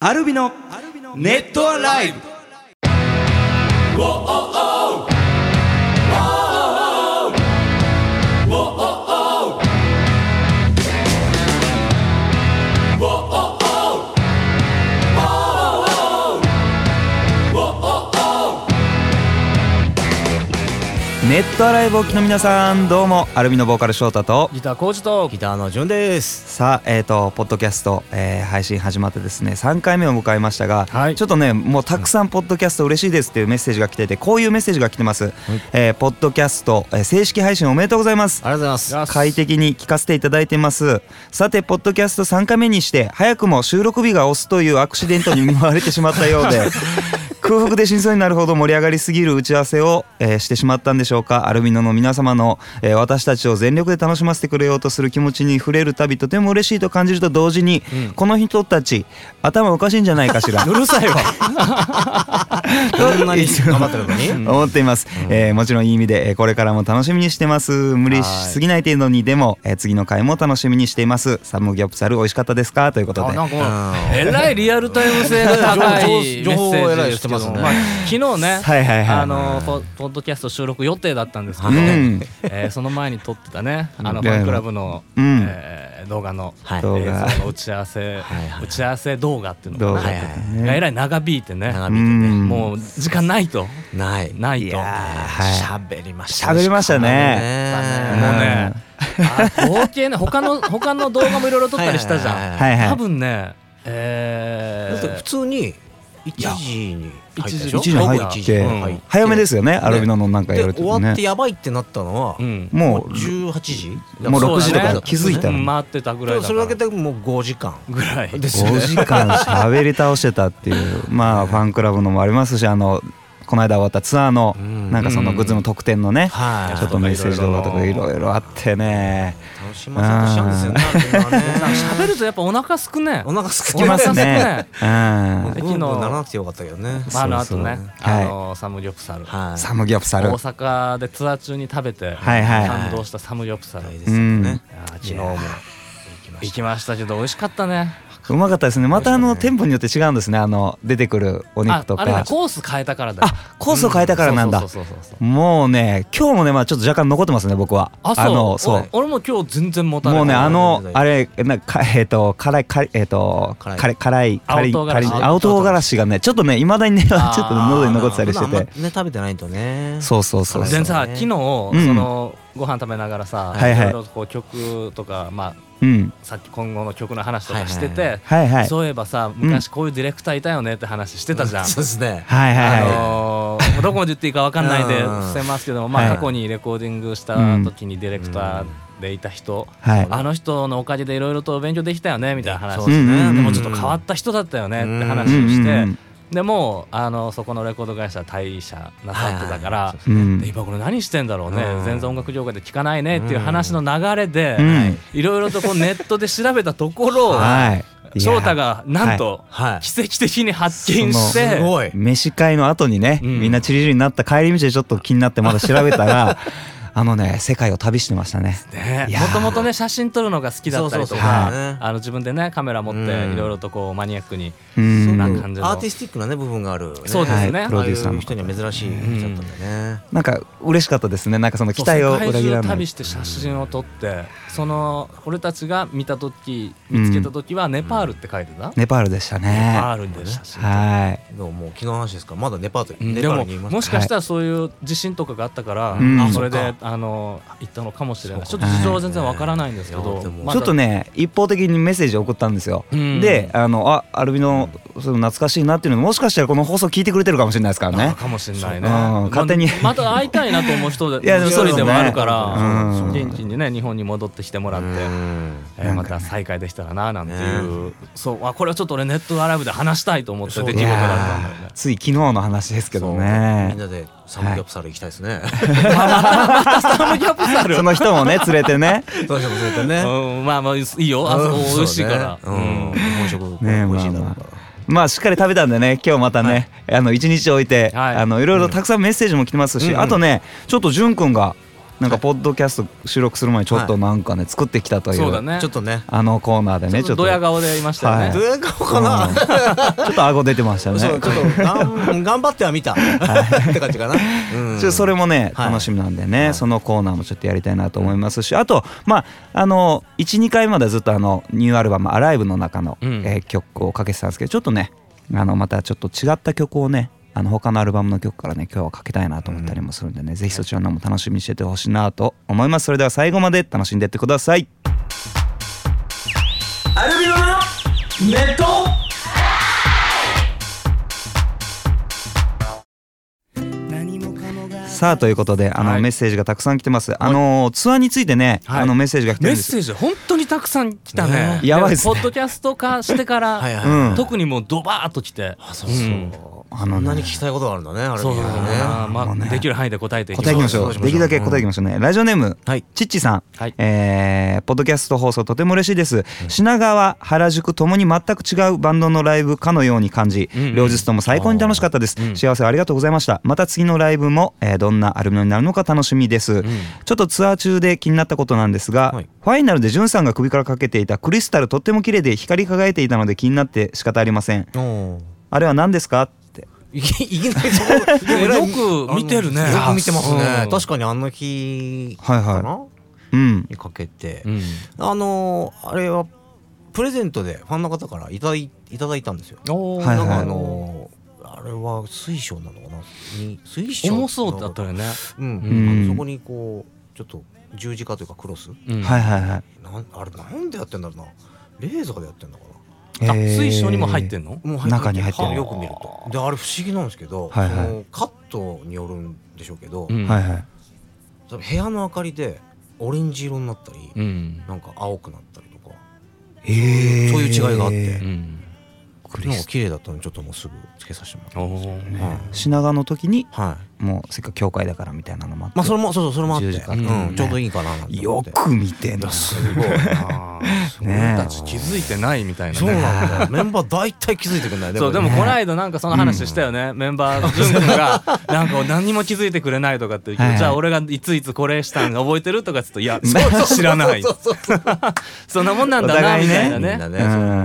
アルビのネットアライブ。ネットアライブお聞きの皆さんどうもアルビのボーカル翔太とギターコーチとギターの順です。さあえっ、とポッドキャスト、えー配信始まってですね3回目を迎えましたが、はい。ちょっとねもうたくさんポッドキャスト嬉しいですっていうメッセージが来ててこういうメッセージが来てます、えーポッドキャスト、えー正式配信おめでとうございます。ありがとうございます。快適に聞かせていただいてます。さてポッドキャスト3回目にして早くも収録日が押すというアクシデントに見舞われてしまったようで 空腹で真相になるほど盛り上がりすぎる打ち合わせを、えーしてしまったんでしょうか。アルミノの皆様の、えー私たちを全力で楽しませてくれようとする気持ちに触れるたびとても嬉しいと感じると同時に、この人たち頭おかしいんじゃないかしら。うるさいわ。こんなに頑張ってるのに？思っています、えーもちろんいい意味で、えーこれからも楽しみにしてます。無理しすぎない程度にでも、えー次の回も楽しみにしています。サムギョプサル美味しかったですか？ということで。あなんかもうえらいリアルタイム性が 高いメ情報ッセ情報偉いージですけど知ってますね。まあ昨日ねはいはいはいあのポポッドキャスト収録予定だったんですけど、うん。えーその前に撮ってたね。あのうん。ファンクラブの、うん。えー動画の、はい。動画。映像の打ち合わせ打ち合わせ動画っていうの動画。とかな、はいはい。えらい長引いてね。う長引いてね。ん。もう時間ないと。ない。ないと。はい。喋りました。喋りましたね。ね。もうね、あ合計ね他の 他の動画もいろいろ撮ったりしたじゃん。はいはい多分ね、えだって普ー、通に1時に入ったでしょ？1時に入って早めですよねアルビノのなんかやるとで終わってねやばいってなったのはうん、もう18時？もう6時とか気づいたのうん回ってたぐらい。それだけでもう5時間。ぐらい。ですよね5時間喋り倒してたっていうまあファンクラブのもありますしあのこの間終わったツアーのうんなんかそのグッズの特典のねはい。ちょっとメッセージ動画とかいろいろあってね楽しませようとしちゃうんですよね。喋るとやっぱお腹すくね。お腹すきますねお腹すうんブンブンならなくてよかったけどね。まあ、あのそうそう後ね、はいあのサムギョプサル。はい。サムギョプサル大阪でツアー中に食べてはいはい感動したサムギョプサル。いいですよね。昨日も行きましたけど美味しかったね。うまかったですね。またあの店舗によって違うんですね。あの出てくるお肉とああれねかコース変えたからだ。よ。あコースを変えたからなんだ。もうね今日もねまあちょっと若干残ってますね僕は。あそう。のそう。お俺も今日全然持たない。もうねあのあれなんかえっと辛い辛いえっと辛い。辛い辛い辛い青唐辛子がねちょっとねいまだにね ちょっと喉に残ってたりしてて。まね食べてないとね。そうそうそう。全然さね昨日そうん。のご飯食べながらさはいはい。いろいろこう曲とかまあうん。さっき今後の曲の話とかしてはいてはい。はいそういえばさ昔こういうディレクターいたよねって話してたじゃん。そうですね。あはいはいはい。のーどこまで言っていいかわかんないでうん。伏せますけども、まあ、はい過去にレコーディングした時にディレクターでいた人、はい。あの人のおかげでいろいろと勉強できたよねみたいな話。そうですね。うん。うんうんでもちょっと変わった人だったよねって話うん。をして、うん。うんでもあのそこのレコード会社は退社なさってたから、はいうん。で今これ何してんだろうね、うん。全然音楽業界で聞かないねっていう話の流れで、うん。い。ろいろとこうネットで調べたところ、はい。翔太がなんとはい。奇跡的に発見して、すごい。飯会の後にね、うん。みんなチリチリになった帰り道でちょっと気になってまだ調べたら あのね世界を旅してましたね。もともとね写真撮るのが好きだったりとかはいあの自分でねカメラ持ってうん。いろいろとこうマニアックにな感じの。アーティスティックなね。部分があるね。そうですね。はいプロデューサーの人には珍しい人だったんだよね。なんか嬉しかったですね。なんかその期待を裏切ら世界中ない旅して写真を撮ってその俺たちが見た時見つけた時はネパールって書いてた、ネパールでしたネねパールで写真撮ってはい。でももう昨日の話ですか？らまだネパールネうん。でもパールにいますもしかしたらそういう地震とかがあったから、うん。あそれであの行ったのかもしれない。ちょっと事情は全然わからないんですけど、ちょっとね一方的にメッセージを送ったんですよ、うん。であのあアルビノその懐かしいなっていうのももしかしたらこの放送聞いてくれてるかもしれないですからね。あかもしれないね、勝手に。また会いたいなと思う人で一人でもあるから、うん。元気にね日本に戻ってきてもらって、うん。えーまた再会できたらななんていう、そう。あこれはちょっと俺ネットアライブで話したいと思って出来事いだったんだよやね。ーつい昨日の話ですけどそう。みんねなでサムギョプサル行きたいですね。サムギョプサルその人もね連れてね。そうしても連れてね。うん、まあまあいいよ。あそこうん。美味しいから、そうん日本食ね美味しいだろうから。まあしっかり食べたんでね今日またね、あの一日置いて、はい。あのいろいろたくさんメッセージも来てますし、あとねちょっとじゅんくんがなんかポッドキャスト収録する前にちょっとなんかね作ってきたというそうだね。ちょっとね。あのコーナーでねちょっとちょっと。ドヤ顔でいましたよね、はい。どうや顔かな、うん。ちょっと顎出てましたね。ちょっと 頑張っては見た。って感じかな、うん。ちょそれもねはい。楽しみなんでね、はい。そのコーナーもちょっとやりたいなと思います。しあとまああの12回までずっとあのニューアルバム「アライブ」の中の、うん。えー曲をかけてたんですけどちょっとねあのまたちょっと違った曲をねあの他のアルバムの曲からね今日はかけたいなと思ったりもするんでね、ぜひそちらのも楽しみにしててほしいなと思います。それでは最後まで楽しんでってください。アルビノのネット。さあということであの、はい。メッセージがたくさん来てます。あのツアーについてね、はい。あのメッセージが来てるんです。メッセージ本当にたくさん来たね。ね。やばいっすねポッドキャスト化してからはい 特にもうドバーッと来て。あそうそう、うんあのね。そんなに聞きたいことがあるんだねあれそうだねね。まあね。できる範囲で答えていき答えいきましょそううしましょう。できるだけ答えいきましょうね、ラジオネームはい。チッチさん、はい。えーポッドキャスト放送とても嬉しいです、品川原宿ともに全く違うバンドのライブかのように感じ、うん。うん両日とも最高に楽しかったです、うん。幸せをありがとうございました。また次のライブも、えーどんなアルバムになるのか楽しみです、ちょっとツアー中で気になったことなんですが、はい。ファイナルでジュンさんが首からかけていたクリスタルとっても綺麗で光り輝いていたので気になって仕方ありません。あれは何ですか？っていき いきなりそこ よく見てるね。よく見てますね。う。ん確かにあの日はいはい。かなうんにかけて。うん。あのーあれはプレゼントでファンの方からいただいいただいたんですよ。なんかあのーあれは水晶なのかな？に水晶重そうだったよね。うん、うん。あのそこにこうちょっと十字架というかクロス？うん。はいはいはい。なんあれなんでやってんだろうな？レーザーでやってんのかあえー。水晶にも入ってんの？なもう中に入ってるよく見ると。であれ不思議なんですけど、はいはい。そのカットによるんでしょうけど、うん。はいはい部屋の明かりでオレンジ色になったり、うん。なんか青くなったりとかえー。そういう違いがあって。うん。綺麗だったのでちょっともうすぐつけさせてもらおってー。はい品川の時にはいもうせっかく教会だからみたいなのもあって、まあそれもそうそうそれもあって。うんうんちょうどいいかなよく見てんなすごいな。ね俺たち気づいてないみたいなそうねなんだよ。メンバー大体気づいてくんないそうでもねこの間なんかその話したよね、メンバー潤君が なんか何にも気づいてくれないとかってじゃあ俺がいついつこれしたん覚えてるとかっつうといや知らないそうそうそう。そんなもんなんだなみたいなね。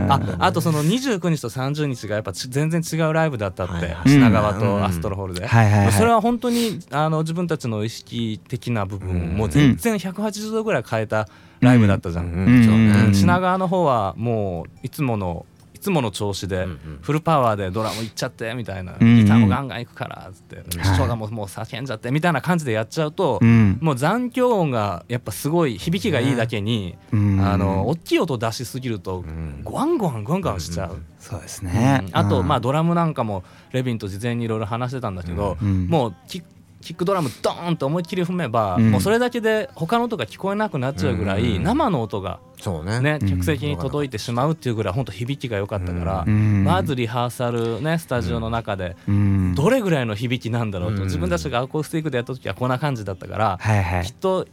ああとその29日と30日がやっぱち全然違うライブだったって、品川とアストロホールで、はいはいはい。それは本当にあの自分たちの意識的な部分も全然180度ぐらい変えたライブだったじゃん、うん。うん。品川の方はもういつものいつもの調子でフルパワーでドラムいっちゃってみたいなうんギターもガンガンいくからっつってはい。師匠がもうもう叫んじゃってみたいな感じでやっちゃうとうん。もう残響音がやっぱすごい響きがいいだけにうん。あの大きい音出しすぎるとん。ゴワンゴワンゴワンゴワンしちゃう。そうですね、うん。あとまああドラムなんかもレビンと事前にいろいろ話してたんだけど、うん。もうキッキックドラムドーンと思いっきり踏めば、うん。もうそれだけで他の音が聞こえなくなっちゃうぐらい、うん。生の音がね。ね、うん。客席に届いてしまうっていうぐらい本当響きが良かったから、うん。まずリハーサルねスタジオの中でうん。どれぐらいの響きなんだろうと、うん。自分たちがアコースティックでやった時はこんな感じだったから、はいはい。きっと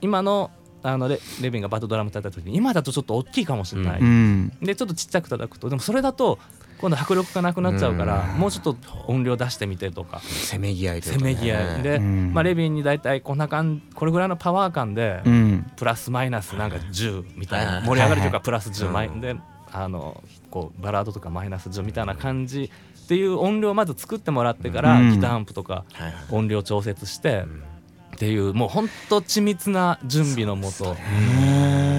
今のあのレレビンがバットドラム叩いた時に今だとちょっと大きいかもしれない、うん。でちょっとちっちゃく叩くとでもそれだと今度迫力がなくなっちゃうから、うん。もうちょっと音量出してみてとか、せめぎ合いというせめぎ合いで、うん。まあ、レビンに大体こんな感これぐらいのパワー感で、うん。プラスマイナスなんか10みたいない。盛り上がるというかプラス10うん。マイであのこうバラードとかマイナス10みたいな感じっていう音量をまず作ってもらってから、うん。ギターアンプとか音量調節して、んっていうもうほんと緻密な準備のもと。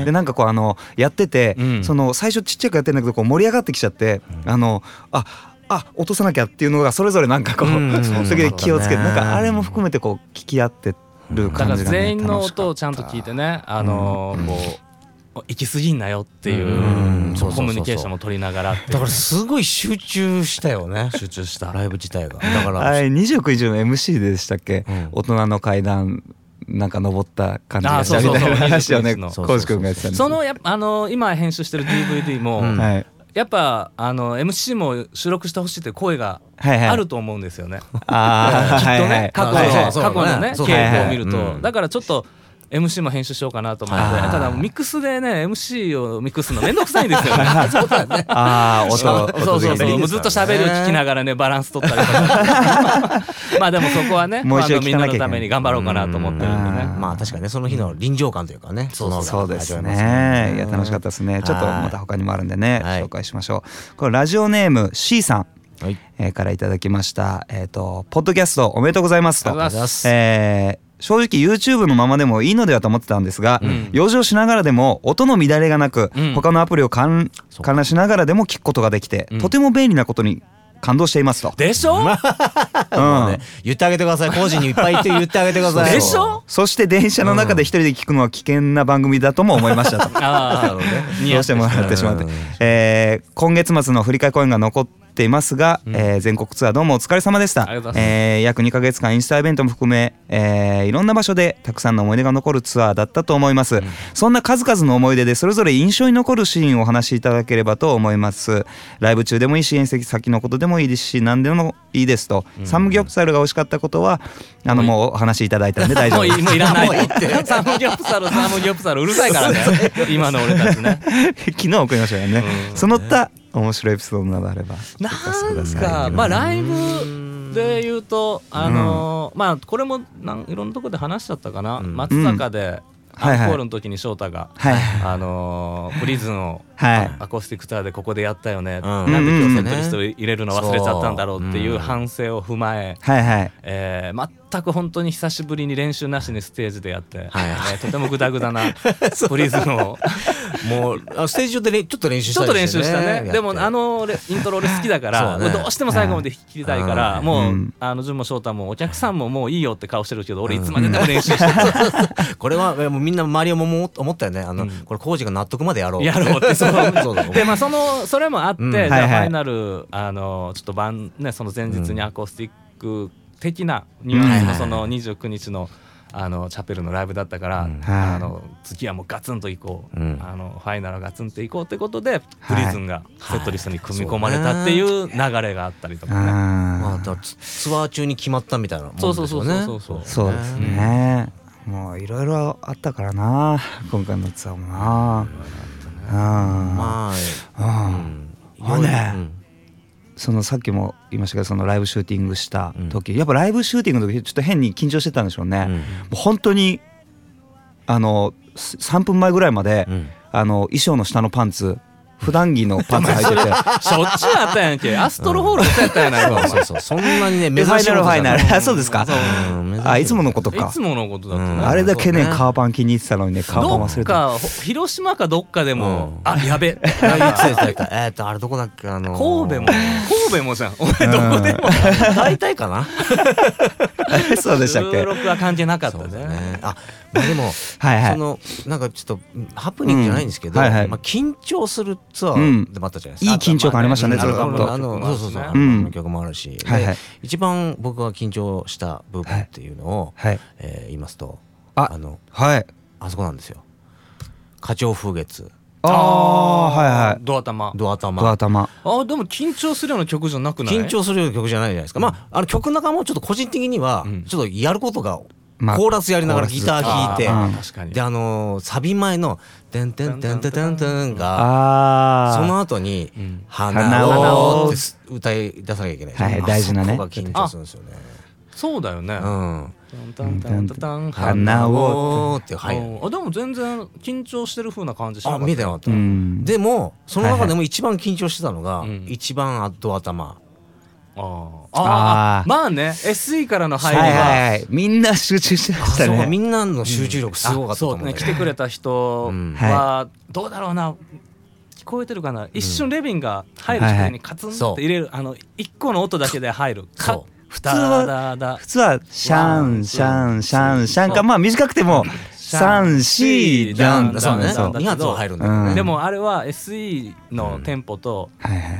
でなんかこうあのやってて、うん。その最初ちっちゃくやってんだけどこう盛り上がってきちゃって、あのああ落とさなきゃっていうのがそれぞれなんかこう、うん。それで気をつけてそうだね。なんかあれも含めてこう聞き合ってるだから感じが、ね、全員の楽しかった。音をちゃんと聞いてねあのーうん。こう行き過ぎんなよっていうコミュニケーションも取りながらだからすごい集中したよね。集中した。ライブ自体が。だから。あれ29日の MC でしたっけ、うん。大人の階段なんか登った感じあがしたみたいな話をね29の浩司君が言ってたんですそのやっぱあのー今編集してる DVD も、うん。はい。やっぱあの MC も収録してほしいって声がはいはい。あると思うんですよね。あーきっとはいはい。ね過去のはいはい過去のねそう傾だね向を見ると、うん。だからちょっと MC も編集しようかなと思って。ただミックスでね MC をミックスのめんどくさいんですよね。そうだね。ああ音そう。そうそうずっと喋りを聞きながらねバランス取ったりとか。まあでもそこはねもう一度みんなのために頑張ろうかなと思ってるんでね。うん。まあ確かにねその日の臨場感というかねそうそう。そのそうですね。いや楽しかったですね。ちょっとはいまた他にもあるんでね、はい。紹介しましょう。これラジオネーム C さん、はい。えーからいただきました。えっ、とポッドキャストおめでとうございますと。ありがとうございます。えー正直 YouTube のままでもいいのではと思ってたんですが、うん。養生しながらでも音の乱れがなく、うん。他のアプリを観覧しながらでも聞くことができて、うん。とても便利なことに感動していますと。でしょ、もうね言ってあげてください。工事にいっぱい言って言ってあげてください。でしょ？そして電車の中で一人で聞くのは危険な番組だとも思いました。と。ああ、似合どうしても笑ってしまって。うん、えー今月末の振り替え公演が残っていますが、うん。えー全国ツアーどうもお疲れ様でした。えー約2ヶ月間インスタイベントも含め、えーいろんな場所でたくさんの思い出が残るツアーだったと思います、そんな数々の思い出でそれぞれ印象に残るシーンをお話しいただければと思います。ライブ中でもいいし遠征先のことでもいいですし何でもいいですと、サムギョプサルが美味しかったことはあのもうお話しいただいたんで大丈夫です。いもういらない。サムギョプサルサムギョプサル。うるさいからね。今の俺たちね。昨日送りましたよね、うん。その他面白いエピソードなどあればなんか？まあライブで言うとあのーまあこれもなんいろんなとこで話しちゃったかな、うん。松坂でアはいはい。ンコールの時に翔太が、はいあのープリズンをはい。アコースティックツアーでここでやったよね、ん。なんで今日セットリスト入れるの忘れちゃったんだろうっていう反省を踏まえ、はいはい。えー全く本当に久しぶりに練習なしにステージでやって、はいえーとてもグダグダな プリズンを。もうあステージ上でれちょっと練習しちょっと練習したね。でもあのレイントロ俺好きだから、ね。どうしても最後まで弾きたいから、はいもう、うん。あの潤も翔太もお客さんももういいよって顔してるけど俺いつまででも練習してる、これはえもうみんな周りもも思ったよね。あの、うん。これ工事が納得までやろうやろうってそう。でまあそのそれもあって、うん。じゃあはいはい。ファイナルあのちょっと晩ねその前日にアコースティック的なニュアンスうんのその29日のあのチャペルのライブだったから、うん。あの次はもうガツンといこう、うん。あのファイナルはガツンといこうってことで、プはい。リズンがセットリストに組み込まれたっていう流れがあったりとかね。まあ、あだからツツアー中に決まったみたいなもんですよね。そうそうそうそうそうそう。ですね。もういろいろあったからな今回のツアーもな。うん。まあ、うん。うん。まあね。うんそのさっきも言いましたけどそのライブシューティングした時、やっぱライブシューティングの時ちょっと変に緊張してたんでしょうね、うん。もう本当にあのす3分前ぐらいまで、うん。あの衣装の下のパンツ普段着のパンツ履いてて。しょっちゅうあったやんけ。アストロホールもそうやったやないか、そうそうそんなにねでファイナルファイナル。あそうですか。あいつものことか。いつものことだったね、うん。あれだけねカーパン気に入ってたのにねカーパンど忘れてた。広島かどっかでも、あやべえ。ーっとあれどこだっけあのー。神戸も。神戸もじゃん。お前どこでも。大体かな。そうでしたっけ。収録は関係なかったねね。あまあでも はいはい。そのなんかちょっとハプニングじゃないんですけど、うんはいはい。まあ、緊張するツアーでもあったじゃないですか、いい緊張感ありましたねあのずっと。あのそうそうそう、うん。あの曲もあるし、ではいはい。一番僕が緊張した部分っていうのを、はい。えー言いますとああのはい。あそこなんですよ。花鳥風月。ああはいはい。ドア玉。ドア玉。ドア玉。あでも緊張するような曲じゃなくない？緊張するような曲じゃないじゃないですか、まああの曲の中もちょっと個人的にはうんちょっとやることが、まあコーラスやりながらギター弾いて、であのーサビ前の「てんてんてんてんてんてん」がああその後にうん「花花をを」ってす歌い出さなきゃいけないはいあ大事なねそこが緊張するんですよねそうだよね、うんタンタンタンタン花ををってはいうんあでも全然緊張してる風な感じしなかあった見えてなかったうんでもその中でも一番緊張してたのがうん一番アット頭あー。あまあね SE からの入りはいは、はいはい。みんな集中してましたそう。みねんなの集中力すごかったと思うんだよあそうね。来てくれた人うん。はどうだろうな。聞こえてるかな。一瞬レビンが入る時にカツンって入れる。あの一個の音だけで入る。普通は普通はシャンシャンシャンシャン。かまあ短くてもシャン三四ダンそうねそうだ。2発は入るんだけどね。うん。でもあれは SE のテンポと、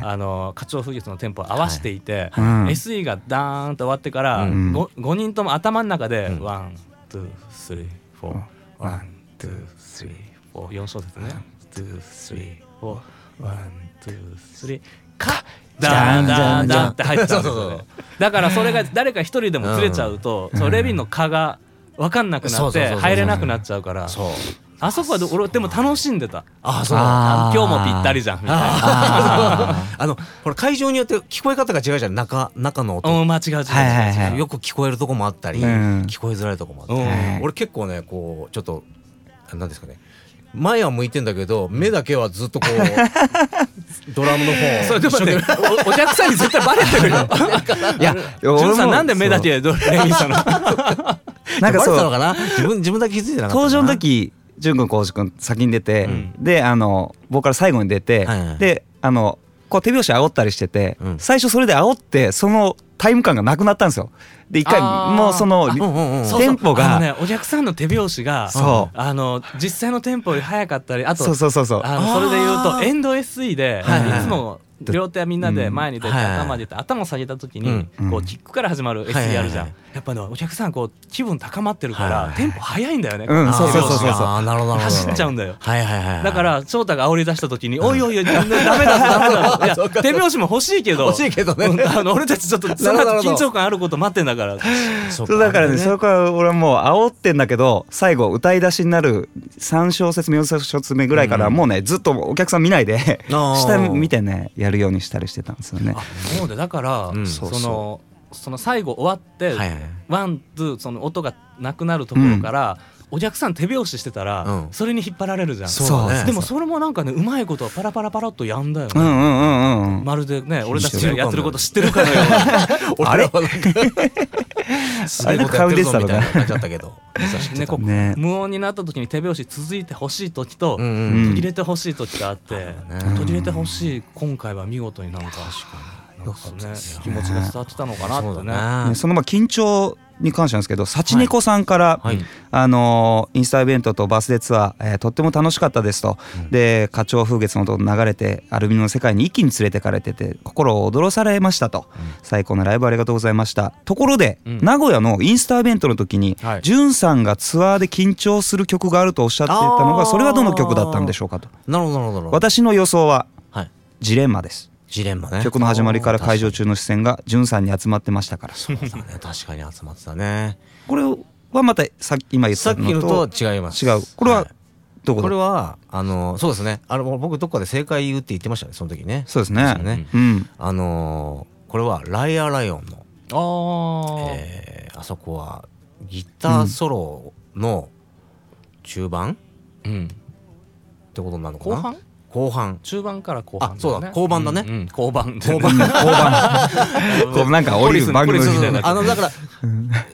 あの花鳥風月のテンポを合わせていて、うん。SE がダーンと終わってから、う 5, 5人とも頭の中でうん。 One, two, three, four, one, two, three, four、4小節ね。 Two, three, four, one, two, three、カダーンダーンダーンって入ってたんですよね。だからそれが誰か一人でもずれちゃうと、そのレビンの蚊が分かんなくなって入れなくなっちゃうから。そう。あそこはで俺でも楽しんでた。あそう今日もぴったりじゃんみたいな。あのほら会場によって聞こえ方が違うじゃん。中中の音。うん間違う違う違う。はいはいはい。よく聞こえるとこもあったり、うん。聞こえづらいとこもあったり、うん。俺結構ねこうちょっとなんですかね。前は向いてんだけど目だけはずっとこう ドラムの方 それでもねおお客さんに絶対バレてるよ。いやジュンさんなんで目だけドレミしたのなんかそう。たのかな？自分自分だけ気づいてなかった登場のな時淳君浩司君先に出て、うん。であの僕から最後に出て、はいはいであのこう手拍子煽ったりしてて、うん。最初それで煽ってそのタイム感がなくなったんですよ。で一回もうそのうんうんテンポがねお客さんの手拍子があの実際のテンポより速かったりあとそうそうそうそう。あのそれで言うとエンド SE で、はいはい。い、つも両手はみんなで前に出て、頭上げて頭下げた時に、うん。こうキックから始まるはいはい SE はい。あるじゃん、やっぱねお客さんこう気分高まってるから、テンポ速い。んだよね、うん。そうそうそうそう。走っちゃうんだよ。はいはいはいはい。だから翔太が煽り出した時に「おいおいおいダメだダメだ」いや手拍子も欲しいけど欲しいけどね。俺たちちょっと その後緊張感あること待ってんだから。そそうだからねそれから俺はもう煽ってんだけど最後歌い出しになる3小節目4小節目ぐらいからもうねずっとお客さん見ないで 下見てねやるようにしたりしてたんですよね。そうでだから、うん。そそうのその最後終わって、はい。はいワンツーその音がなくなるところから、お客さん手拍子してたら、うん。それに引っ張られるじゃん。そうだね。でもそれもなんかねうまいことパラパラパラっとやんだよね、うんうんうんうん。まるでね俺たちがやってること知ってるかのようなあれ すごいことやってるぞみたいな感じだったけど ねこうね。無音になった時に手拍子続いてほしい時と、うんうんうん。途切れてほしい時があって、ね。途切れてほしい今回は見事になんかなんかね気持ちが伝わってたのかなってね。ね。そのまあ緊張に関してなんですけど幸猫さんから、はい。あのーインスタイベントとバースデーツアー、えーとっても楽しかったですと、で花鳥風月の音流れてアルビノの世界に一気に連れてかれてて心を躍らされましたと、最高のライブありがとうございました。ところで、うん。名古屋のインスタイベントの時に、はい。じゅんさんがツアーで緊張する曲があるとおっしゃっていたのがそれはどの曲だったんでしょうかと。なるほどなるほどなるほど。私の予想ははい。ジレンマですジレンマね。曲の始まりから会場中の視線がじゅんさんに集まってましたから。そうだね。確かに集まってたね。これはまたさっき今言っさたっきのと違います。違う。これはい。どここれだはあのそうですね。あの僕どっかで正解言うって言ってましたねその時ね。そうですね。ね。うん。あのーこれはライアーライオンのあー。えーあそこはギターソロの中盤うん、ってことになるのかな？後半？後半。中盤から後半あそうだ。後盤だね。うんうん。後盤後盤 こうなんか 降りる番組みたいなあのだから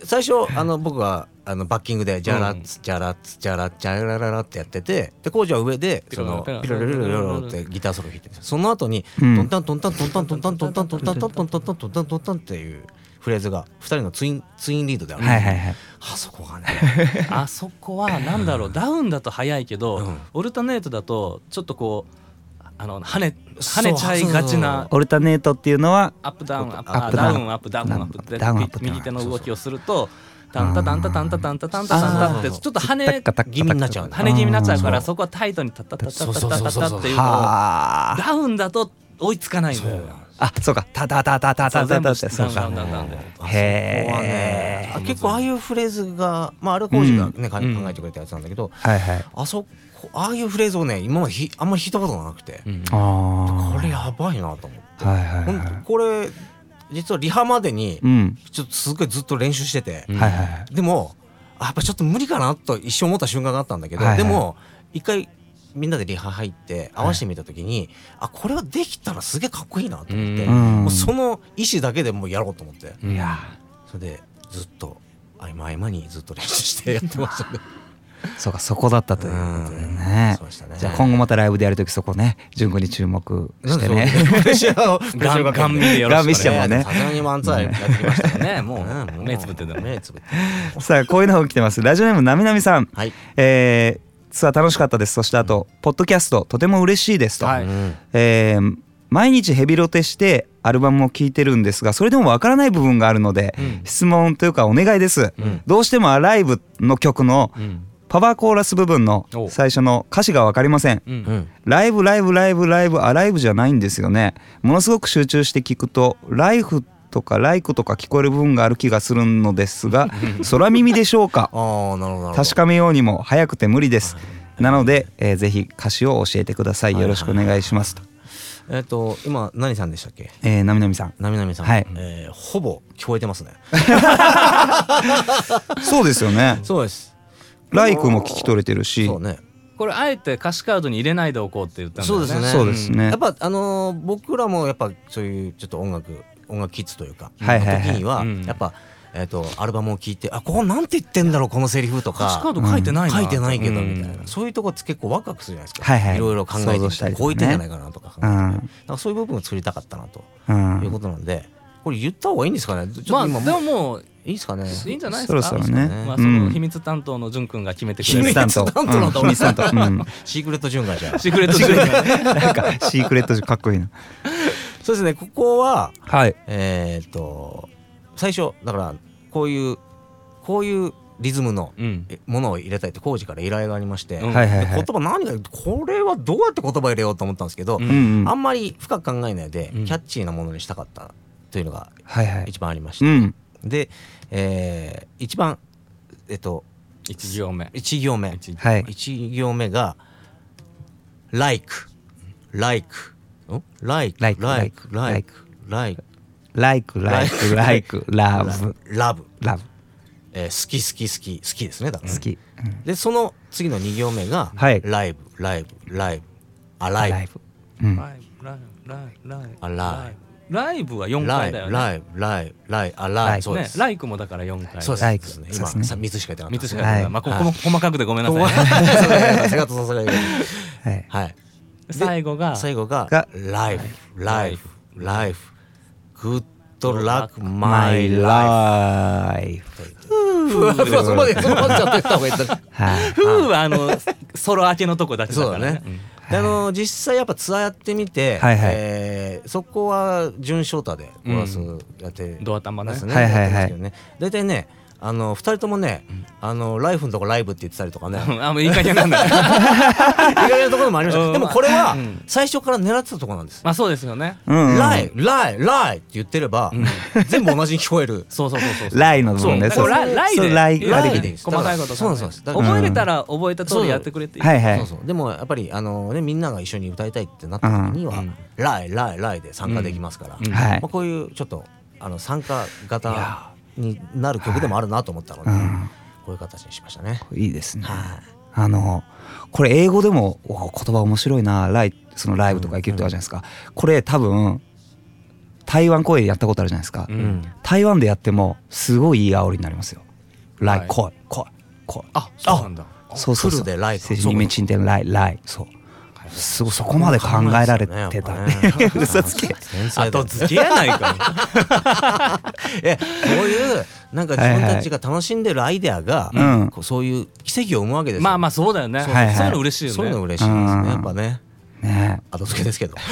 最初あの僕があのバッキングでジャラッツジャラッツジャラッジャラララってやっててで工事は上でそのピロピロロロロってギターソロ弾いてその後にうんトンタントンタントンタントンタントンタントンタントンタントンタントンタントンタンっていうフレーズが2人のツインツインリードであるはいはいはい。あそこがね。あそこはなんだろう。ダウンだと速いけど、うん。オルタネートだとちょっとこうあの跳ね跳ねちゃいがちなオルタネートっていうのはアップダウンアップアップダウンダウンアップダウンアップでダウンアップ右手の動きをするとタンタタンタタンタタンタタンタタンタってちょっと跳ね気味になっちゃう跳ね気味になっちゃうからそこはタイトにタタタタタタタタっていうのをはあダウンだと追いつかないんだよあそうか。タタタタタタタタってそそううか。へー。あそこはねあ結構ああいうフレーズがまああれは工事がね、考えてくれたやつなんだけどはいはい。あそこああいうフレーズをね今までひあんまり弾いたことがなくて、これやばいなと思って、あはいはい。これ実はリハまでにうん。ちょっとすごいずっと練習してて、でもあやっぱちょっと無理かなと一瞬思った瞬間があったんだけど、でも一回みんなでリハ入って合わせてみた時に、あこれはできたらすげえかっこいいなと思って、うん。もうその意思だけでもうやろうと思って、うんいや。それでずっと合間合間にずっと練習してやってましたね。そうかそこだったということでね。そうでしたね。じゃあ今後またライブでやるときそこね順子に注目してね。ガンガン見でよろしくガン見してもね。さすがに漫才やってきましたね。もう。目つぶってた目つぶって。さあこういうのが来てます。ラジオネームなみなみさん。はい。えーツアー楽しかったです。そしてあとポッドキャストとても嬉しいですと、はい。うんえー毎日ヘビロテしてアルバムを聴いてるんですがそれでもわからない部分があるので、うん。質問というかお願いです、うん。どうしてもアライブの曲のうん。パワーコーラス部分のお最初の歌詞がわかりません。うん。うん。ライブライブライブライブアライブじゃないんですよね。ものすごく集中して聞くとライフとか「ライク」とか聞こえる部分がある気がするのですが 空耳でしょうか？確かめようにも早くて無理です。なので、えーぜひ歌詞を教えてください。よろしくお願いしますと。えっ、と今何さんでしたっけ？えーなみなみさん。なみなみさん、はい。えーほぼ聞こえてますね。そうですよね。そうです。ライクも聞き取れてるし。そうね。これあえて歌詞カードに入れないでおこうって言ったんだよねそうですねそうですねやっぱあのー僕らもやっぱそういうちょっと音楽音楽キッズというか、はいはいはい。時にはうん。やっぱ、えー、とアルバムを聴いてあここなんて言ってんだろうこのセリフとか。歌詞カード書いてないな、書いてないけどうん。みたいな、そういうとこって結構ワクワクするじゃないですか、はいはい。ろいろ考えてみ想像したりとかね。こう言ってんじゃないかなとか考えて、うん。だからそういう部分を作りたかったなと。うん。いうことなんで。これ言った方がいいんですかね？ちょっとまあ今でももういいですかね？いいんじゃないですそかろそろね。まあ、そうのん。秘密担当のじゅんくんが決めてく秘れる秘密担当なんだうん秘密担当。うん。シークレット順がじゃあ。シークレットじゅんが。ねなんかシークレットかっこいいなそうですね。ここははい。えーっと最初だからこういうこういうリズムのものを入れたいって工事から依頼がありまして、うん。はいはいはい。で言葉何がこれはどうやって言葉入れようと思ったんですけど、うん。うん。うんあんまり深く考えないで、うん。キャッチーなものにしたかったというのがはいはい。一番ありまして、うん。で、えー一番えっと一行目。1行目。一はい。1行目が「like」「like」ん「like」「like like」「like like」like. like. Like love 「love」love. えー好き好き好き。好きですねだから好き。でその次の2行目が「はい。ライブライブライブ」「アライ live うん。ライブライブライブライブ。あライライブは4ブ」ライブ回だよね。ライブライブライブあライブそうです。ねライクもだから4回。そうです。ライク。そうですねそうですね。今さ3つしか言ってなか3った。つしかやってない、はい。まあここも細かくでごめんなさい、はい。はい最後が最後がが「ライフライフライフグッドラック my マイライ life フそこまでそこまでちゃってった方がいいんだはい。フーはあのソロ明けのとこだけだそうだからねあの実際やっぱツアーやってみて、はえーそこは純ショータでコーラスやってうん。ドア玉ね。ますね。大体ねあの2人ともね、あのライフのとこライブって言ってたりとかね。う んあもういい加減なんだ。意外なところもありました、うん。でもこれはうん。最初から狙ってたところなんです、まあそうですよね。うんうん。ライライライって言ってれば、全部同じに聞こえる。そうそうそうそうライの部分ね。そう。だからそう。ライでそうライライでライで細かいことそうなんですだから覚えれたら覚えた通りやってくれていいはいはい。そうそう。でもやっぱりあの、ね、みんなが一緒に歌いたいってなった時には、うん。ライライライで参加できますから、うん。はい。まあ、こういうちょっとあの参加型になる曲でもあるなと思ったので、うん。こういう形にしましたね。いいですね。はあのこれ英語でもお言葉面白いなライそのライブとか行けるとかじゃないですか。これ多分台湾公演やったことあるじゃないですか。うい、うん。ん台湾でやってもすごいいい煽りになりますよ。ライはい。来い来い来い。あそうなんだ。そうそうそう。フルでラそうすごいそこまで考えられてた。ね 嘘つけ。後付けやないか。えこういうなんか自分たちが楽しんでるアイデアが、そういう奇跡を生むわけですよ。まあまあそうだよね。はいはいそう。いうの嬉しいよね。そういうの嬉しいですうん。ねやっぱね。ね。後付けですけど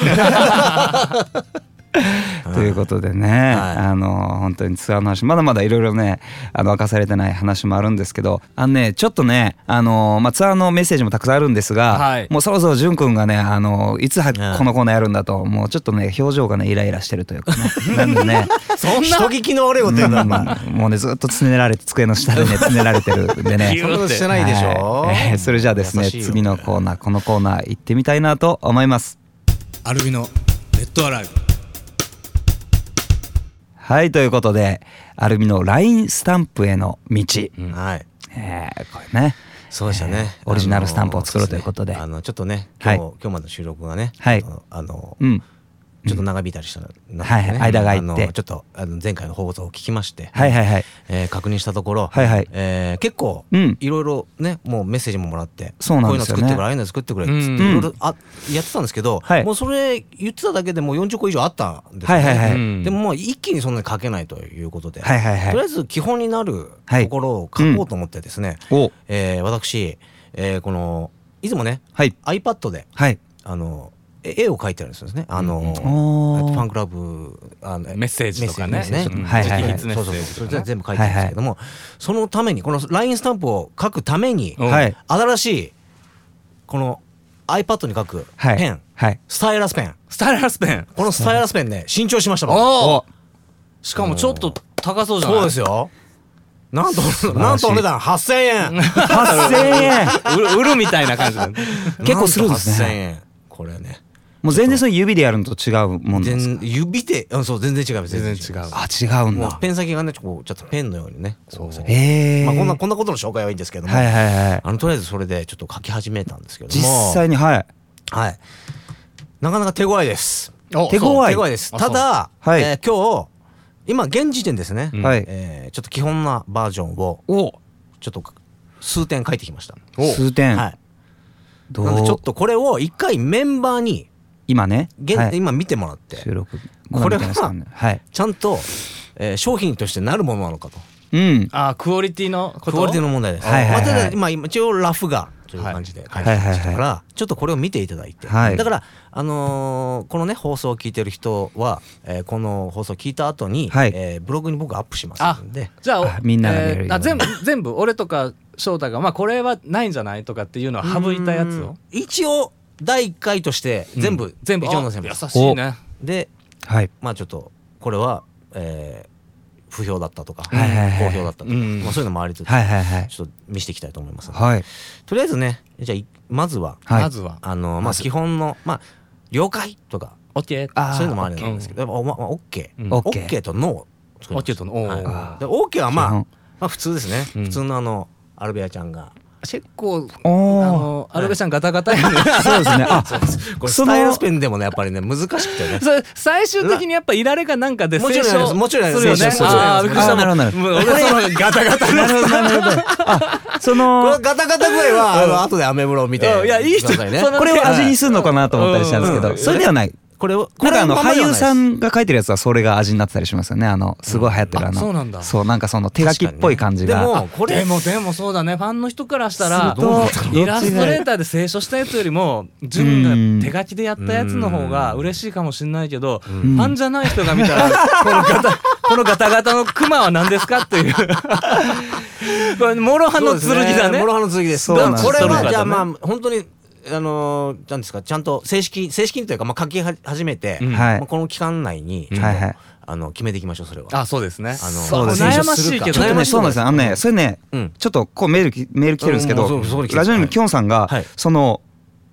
ということでね、はい。あの本当にツアーの話まだまだいろいろねあの明かされてない話もあるんですけどあのねちょっとねあの、まあ、ツアーのメッセージもたくさんあるんですが、はい。もうそろそろ潤くんがねあのいつこのコーナーやるんだともうちょっとね表情がねイライラしてるというかね。なんでね。そんな？人聞きの悪いこと言うん。もうねずっとつねられて机の下でね つねられてるんでね。そんなことしてないでしょ、はい。えーそれじゃあですね優しいよ次のコーナーこのコーナー行ってみたいなと思います。アルビのレッドアライブはいということでアルミの LINE スタンプへの道、はい。えーこれね。そうでしたね、えーオリジナルスタンプを作ろうということで。あのちょっとね今日,、はい。今日までの収録がね、はい。あの、うんちょっと長引いたりしたので、はいはい。間が空いて。あのちょっとあの前回の放送を聞きまして、はいはいはい。えー確認したところ、はいはい。えー結構うん。いろいろねもうメッセージももらってそうなんですよね。こういうの作ってくれああいうの作ってくれっつってうんいろいろあやってたんですけど、はい。もうそれ言ってただけでもう40個以上あったんですよね、はいはいはい。うん。でももう一気にそんなに書けないということで、はいはいはい。とりあえず基本になるはいところを書こうと思ってですね、お。えー私、えーこのいつもねはい。iPad ではい。あのえ絵を描いてるんですね。あの、ファンクラブあのメッセージとかね。はいはいはい。直筆メそうそうそうッセージとかねそれで全部書いてるんですけども、そのためにこの LINE スタンプを書くために新しいこの iPad に書くはい。ペン、はい。スタイラスペン。スタイラスペン。このスタイラスペンね新調しました僕おおしかもちょっと高そうじゃない？そうですよ。なんとなんとお値段8000円。8000円。売るみたいな感じで結構するんですね。なんと8000円。これねもう全然その指でやるのと違うもんなんですか？全指で？うんそう全然違います全然違う。あ違うんだ。もうペン先がねちょっとちょっとペンのようにね。そう。へえ。まあこんなこんなことの紹介はいいんですけども。はいはいはい。あのとりあえずそれでちょっと書き始めたんですけども。実際にはい。はい。なかなか手強いです。お手強い。手強いです。あただ、はい。えー今日今現時点ですね、うん。はい。えーちょっと基本なバージョンをお。ちょっと数点書いてきました。数点。はい。どなんでちょっうとこれを一回メンバーに今ね。現、はい。今見てもらって。収録。これははい。ちゃんと、えー商品としてなるものなのかと。うん。あクオリティのこと？クオリティの問題です、はいはいはい。まあただ今今一応ラフがという感じで書いてましたから、はちょっとこれを見ていただいて、はい。だからあのーこのね放送を聞いてる人は、えーこの放送を聞いた後に、はい。えーブログに僕アップしますんで。じゃああみんなが見れるように。あ全部全部俺とか翔太がまあこれはないんじゃない？とかっていうのは省いたやつを？うん。一応第1回として全部、全部。一応載せますあ優しいね。ではい。まあちょっとこれは、えー不評だったとか、はいはいはい好評だったとか、うんまあ、そういうのもありつつ、はいはいはい。ちょっと見せていきたいと思いますので、はい。とりあえずねじゃあいまずははい。まずは。あのまあ基本のまあ了解とか OK あーそういうのもあるんですけど、やっぱおままあ OK、うん。OK OK と NO 作りました OK と NO はい。あーで OK はまあまあ普通ですね、うん。普通のあのアルベアちゃんが結構あのアルベちゃんガタガタやね。そうですね。あ これスタイルスペンでもねやっぱりね難しくてね。最終的にやっぱいられかなんかでもちろんもちろんするよね。あーびっくりしたなるほどなるほもう俺そのガタガタなるほどなるほど。あそこののガタガタ具合はあの後でアメブロを見てうん。いやいい人。くださね。これを味にするのかなと思ったりしたんですけどうん。それではないこれをこれなんかあの俳優さんが書いてるやつはそれが味になってたりしますよね。あのすごい流行ってるあの。あそうなんだ。そうなんかその手書きっぽい感じが。でもこれでもでもそうだね。ファンの人からしたらイラストレーターで清書したやつよりも純が手書きでやったやつの方が嬉しいかもしれないけどフん。ァンじゃない人が見たら このガタこのガタガタのクマは何ですかっていう。これ諸刃の剣だね。諸刃の剣です。そうなんです。これはじゃあまあ本当にあのーなんですかちゃんと正式正式にというかまあ書きは始めて、うん。はい。まあ、この期間内にちょっと、はい。はいあの決めていきましょうそれは。あそうですね。あのそうそうですね。悩ましいけどちょっとねそうなんですよ。あのねそれねうん。ちょっとこうメールきメール来てるんですけどうんラジオネームきょんさんがはい。その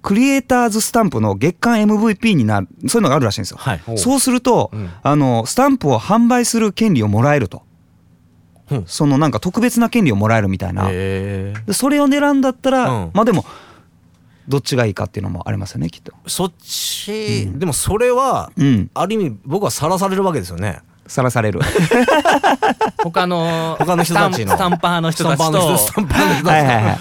クリエイターズスタンプの月間 MVP になるそういうのがあるらしいんですよ。はい。そうするとうん。あのスタンプを販売する権利をもらえると。うん。そのなんか特別な権利をもらえるみたいな。それを狙うんだったら、うん。まあでもどっちがいいかっていうのもありますよねきっと。ーそっち、でもそれはうんある意味僕はさらされるわけですよね。さらされる。他の他の人たちのスタンパーの人たちとスタンパーの人たちとはいはいはい。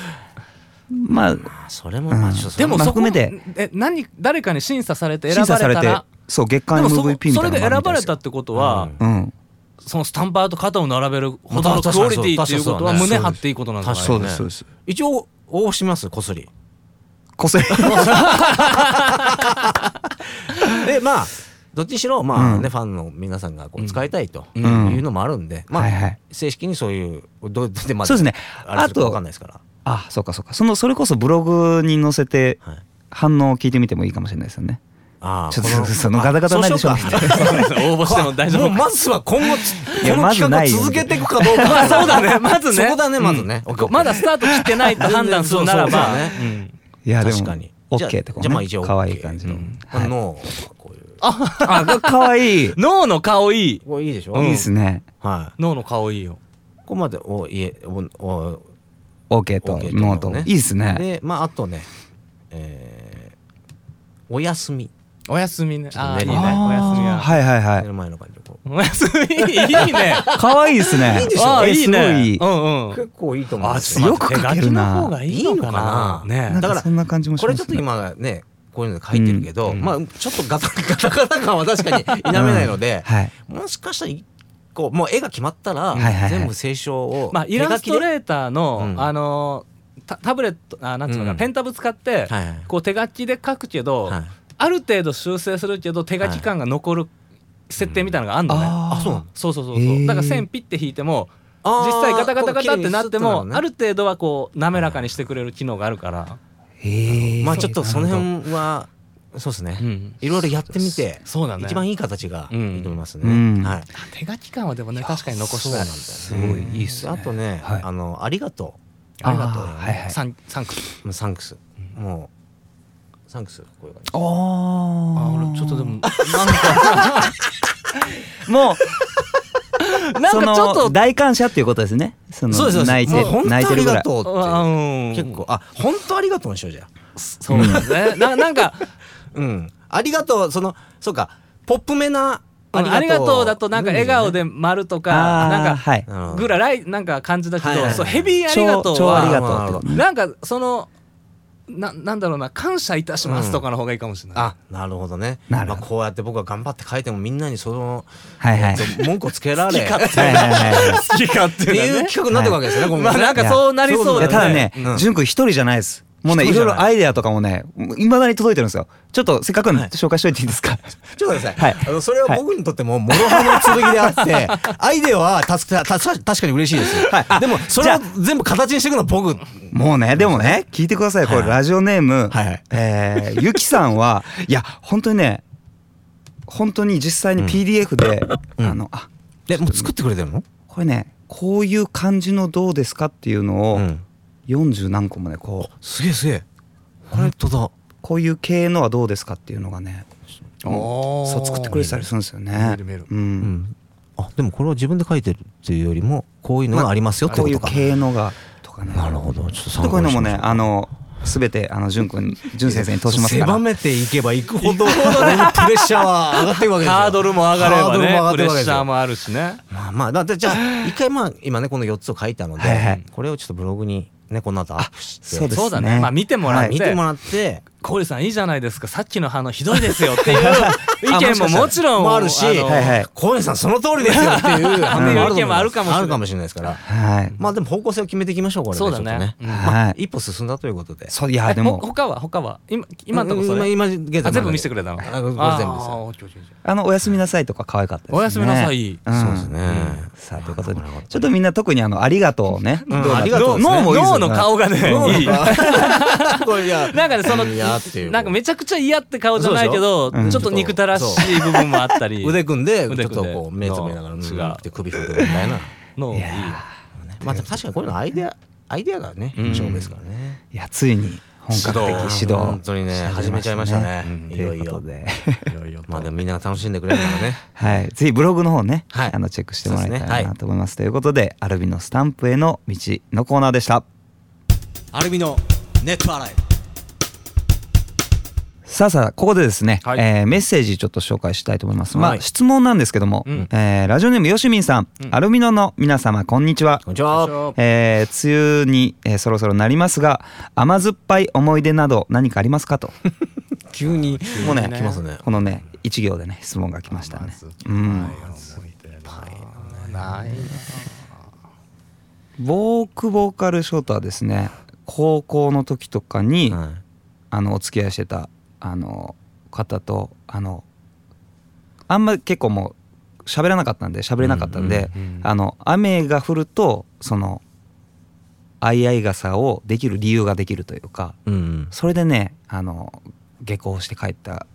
まあそれもまあちょっとそれまあでもそこ含めてえ何誰かに審査されて選審査されてばれたらそう月間でもそ MVP みそれでたいなの選ばれたがってことは、うんうん。そのスタンパーと肩を並べるほどのまあクオリティっていうことは胸張っていいことなんですそうです。一応応募しますこっそり。こそり。でまあどっちにしろまあうん。ね、ファンの皆さんがこう使いたいとん。いうのもあるんで、まあ、はいはい。正式にそういうどうでまそうですね。あとわかんないですから。あそうかそうか。そのそれこそブログに載せてはい。反応を聞いてみてもいいかもしれないですよね。ああちょっとそのガタガタないでしょあそうしようか 応募しても大丈夫もうまずは今後この企画を続けていくかどうか。まあそうだねまずね。そこだね。まずね、うん。まだスタート切ってないと判断するならば。ね。うんいやでも確かに。OK ってこうじゃあまあ一応ね可愛い感じの。うん。はい。のこういう。あ可愛い。脳の顔いい。これいいでしょ、うん。いいですね。は脳の顔いいよ。いここまでおいえおお OK と OK とノートね。いいですね。でまああとねえー、お休み。おやすみね。ああいいねおやすみははいはいはい。寝る前の感じおやすみ。いいね。可愛いですね。いいでしょ。えああいいね。うんうん。結構いいと思うす。よよく書けるな。手書きの方がいいのかな。ねだからそんな感じもしこますね。れちょっと今ねこういうので書いてるけど、うん。まあちょっとガタガタガタ感は確かに否めないので、はい。もしかしたら一個もう絵が決まったら、全部清書をまあイラストーレーターのうん。あのタタブレットあなんつうのかうなん。ペンタブ使ってはいはい。こう手書きで書くけどはい。ある程度修正するけど手書き感が残る設定みたいなのがあんのね。あそうそうそうそうそう。だから線ピッて引いても実際ガタガタガタってなってもある程度はこう滑らかにしてくれる機能があるから。へえ。まあちょっとその辺はそうですね、うん。いろいろやってみてそうだね。一番いい形がいいと思いますね、うん。はい。手書き感はでもね確かに残したいすごいいいっすね。あとね、はい。あのありがとありがとう。あーはいはい。サンサンクうもうサンクス、もうサンクスこういう感じ。ああー俺ちょっとでも なんか。もうなんそのかちょっと。大感謝っていうことですね。そのそうですそうです。泣いて本当あり泣いてるぐらい。がとうってう。ん。結構あ本当ありがとうにしようじゃあ。そうですね。ななんかうん。ありがとうそのそうかポップめなありがとう。だとなんか笑顔で丸とかなんかぐらいなんか感じだけどそうヘビーありがとうはなんかそのななんだろうな感謝いたしますとかの方がいいかもしれない。あなるほどね。なる。ほどまあ、こうやって僕が頑張って書いてもみんなにその、はいはい。えっと文句をつけられ。はいはいはいはい好き勝っていう企画になってるわけですよね、今後ね。まあなんかそうなりそうだね。ただねうん。潤くん一人じゃないですもうねい。ろいろアイデアとかもねいまだに届いてるんですよ。ちょっとせっかくなんで紹介しといていいですか？ちょっとください、はい。あのそれは僕にとっても諸刃の剣であって、アイデアはたすたた確かに嬉しいですよ、でもそれを全部形にしていくのは僕。もうねでもね聞いてください。こはいはい。れラジオネームはいはい。えーゆきさんはいや本当にね本当に実際に PDF でうん。あのあでもう作ってくれてるの、これねこういう感じのどうですかっていうのをうん40何個もねこう。すげえすげえ。本当だ。こういう系のはどうですかっていうのがねそう作ってくれてたりするんですよね。見る見るううん。ん。あでもこれは自分で書いてるっていうよりもこういうのがありますよってこういうことか、系のがとかね。なるほど。ちょっとで参考こう。いうのもねあの全てあの潤くん潤先生に通しますから。狭めていけばいくほど プレッシャーは上がっていくわけですよ。ハードルも上がればハードルも上がねプレってるわけですよ。ッシャーもあるしね。まあまあだってじゃあ一回まあ今ねこの4つを書いたので、はいはい。これをちょっとブログにねこの後アップして。そうですね。そうだね。まあ見てもらって。見てもらって小堀さんいいじゃないですか。さっきの反応ひどいですよっていう 意見ももちろんもあるし小園さんその通りですよっていう 意見もあるかもしれない。ですから。はい。まあでも方向性を決めていきましょうこれでそうだね。一歩進んだということで。そういやえでも。ほ他は？他は？今今のとこそれ？今今現在あ全部見せてくれたのあのおやすみなさいとか可愛かったですね。おやすみなさい。ん。そうですね。さあということでちょっとみんな特にあのありがとうね。ありがとう脳もいいですよ脳の顔がねいい。なんかねその嫌っていう。なんかめちゃくちゃ嫌って顔じゃないけどそうん。ちょっと憎たらしい部分もあったり。腕組んでちょ腕組んで。っとこう目つぶりながらうん違う。って首振ってみたいな。のいい。まあ確かにこういうのアイデアアイデアがねうん。勝負ですからね。いやついに本格的指導。本当にね始めちゃいましたね。うんいよいよということで。いろいまあでもみんなが楽しんでくれるならね。はい。ぜひブログの方ねはい。あのチェックしてもらいたいないと思います。ということでアルビのスタンプへの道のコーナーでした。アルミのネットアライブさあさあここでですね、はい。えーメッセージちょっと紹介したいと思います、まあはい。質問なんですけども、うん。えーラジオネームよしみんさん、うん。アルミノの皆様こんにちは。こんにちは。えー梅雨に、えーそろそろなりますが甘酸っぱい思い出など何かありますかと。急に。もうねね。このね一行でね質問が来ましたね。ううん。クボーカルショートはですね高校の時とかに、はい。あのお付き合いしてたあの方とあのあんま結構もう喋らなかったんで喋れなかったんで、うんうんうんあの雨が降るとその相合い傘をできる理由ができるというかうんうん。それでねあの下校して帰った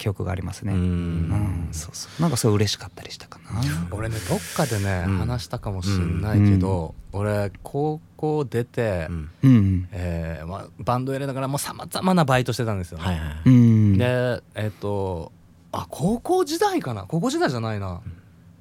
記憶がありますね。ううんんそうそう。なんかそれ嬉しかったりしたかな。俺ねどっかでねうん。話したかもしれないけど俺高校出てうん。うんうん。えーまあバンドやりながらもうさまざまなバイトしてたんですよね。はいはいうん。でえっ、とあ高校時代かな？高校時代じゃないな、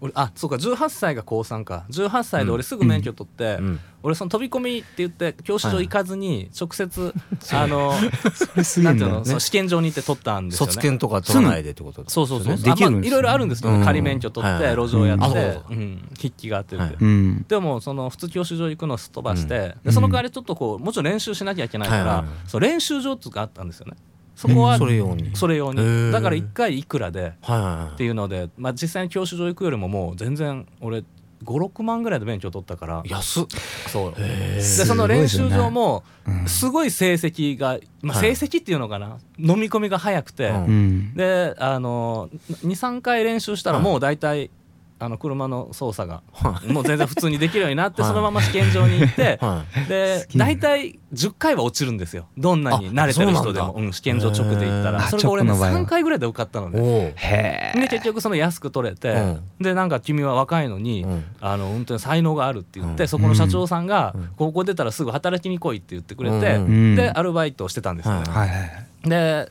俺あそうか18歳が高3か。18歳で俺すぐ免許取って、うん。俺その飛び込みって言って教習所行かずに直接、あの それすげえだよね。なんんていうのその試験場に行って取ったんですよね。卒検とか取らないでってことそうそうそう。ですできるんですね。あまあいろいろあるんですけど、うん。仮免許取ってはい。はい路上やってうん。筆記があってって、はい。うん。でもその普通教習所行くのすっ飛ばして、うん。でその代わりちょっとこうもちろん練習しなきゃいけないから、はいはいはい。そう練習場っていうのがあったんですよねそこはそれ用に？それ用に。だから1回いくらではいはいはい。っていうので、まあ、実際に教習所行くよりももう全然俺56万ぐらいで免許取ったから。安っ。そう。でその練習場もうん。すごい成績が、まあ、はい。成績っていうのかな、飲み込みが早くて、うん。うんであの23回練習したらもう大体あの車の操作がもう全然普通にできるようになってそのまま試験場に行ってはで大体10回は落ちるんですよ。どんなに慣れてる人でも、うなん試験場直で行ったら。それが俺ねあ直の場合は。3回ぐらいで受かったのね。おおへえで結局その安く取れて、うん。でなんか君は若いのに、うん。あの本当に才能があるって言って、うん。そこの社長さんが、うん。高校出たらすぐ働きに来いって言ってくれて、でアルバイトをしてたんですよね。で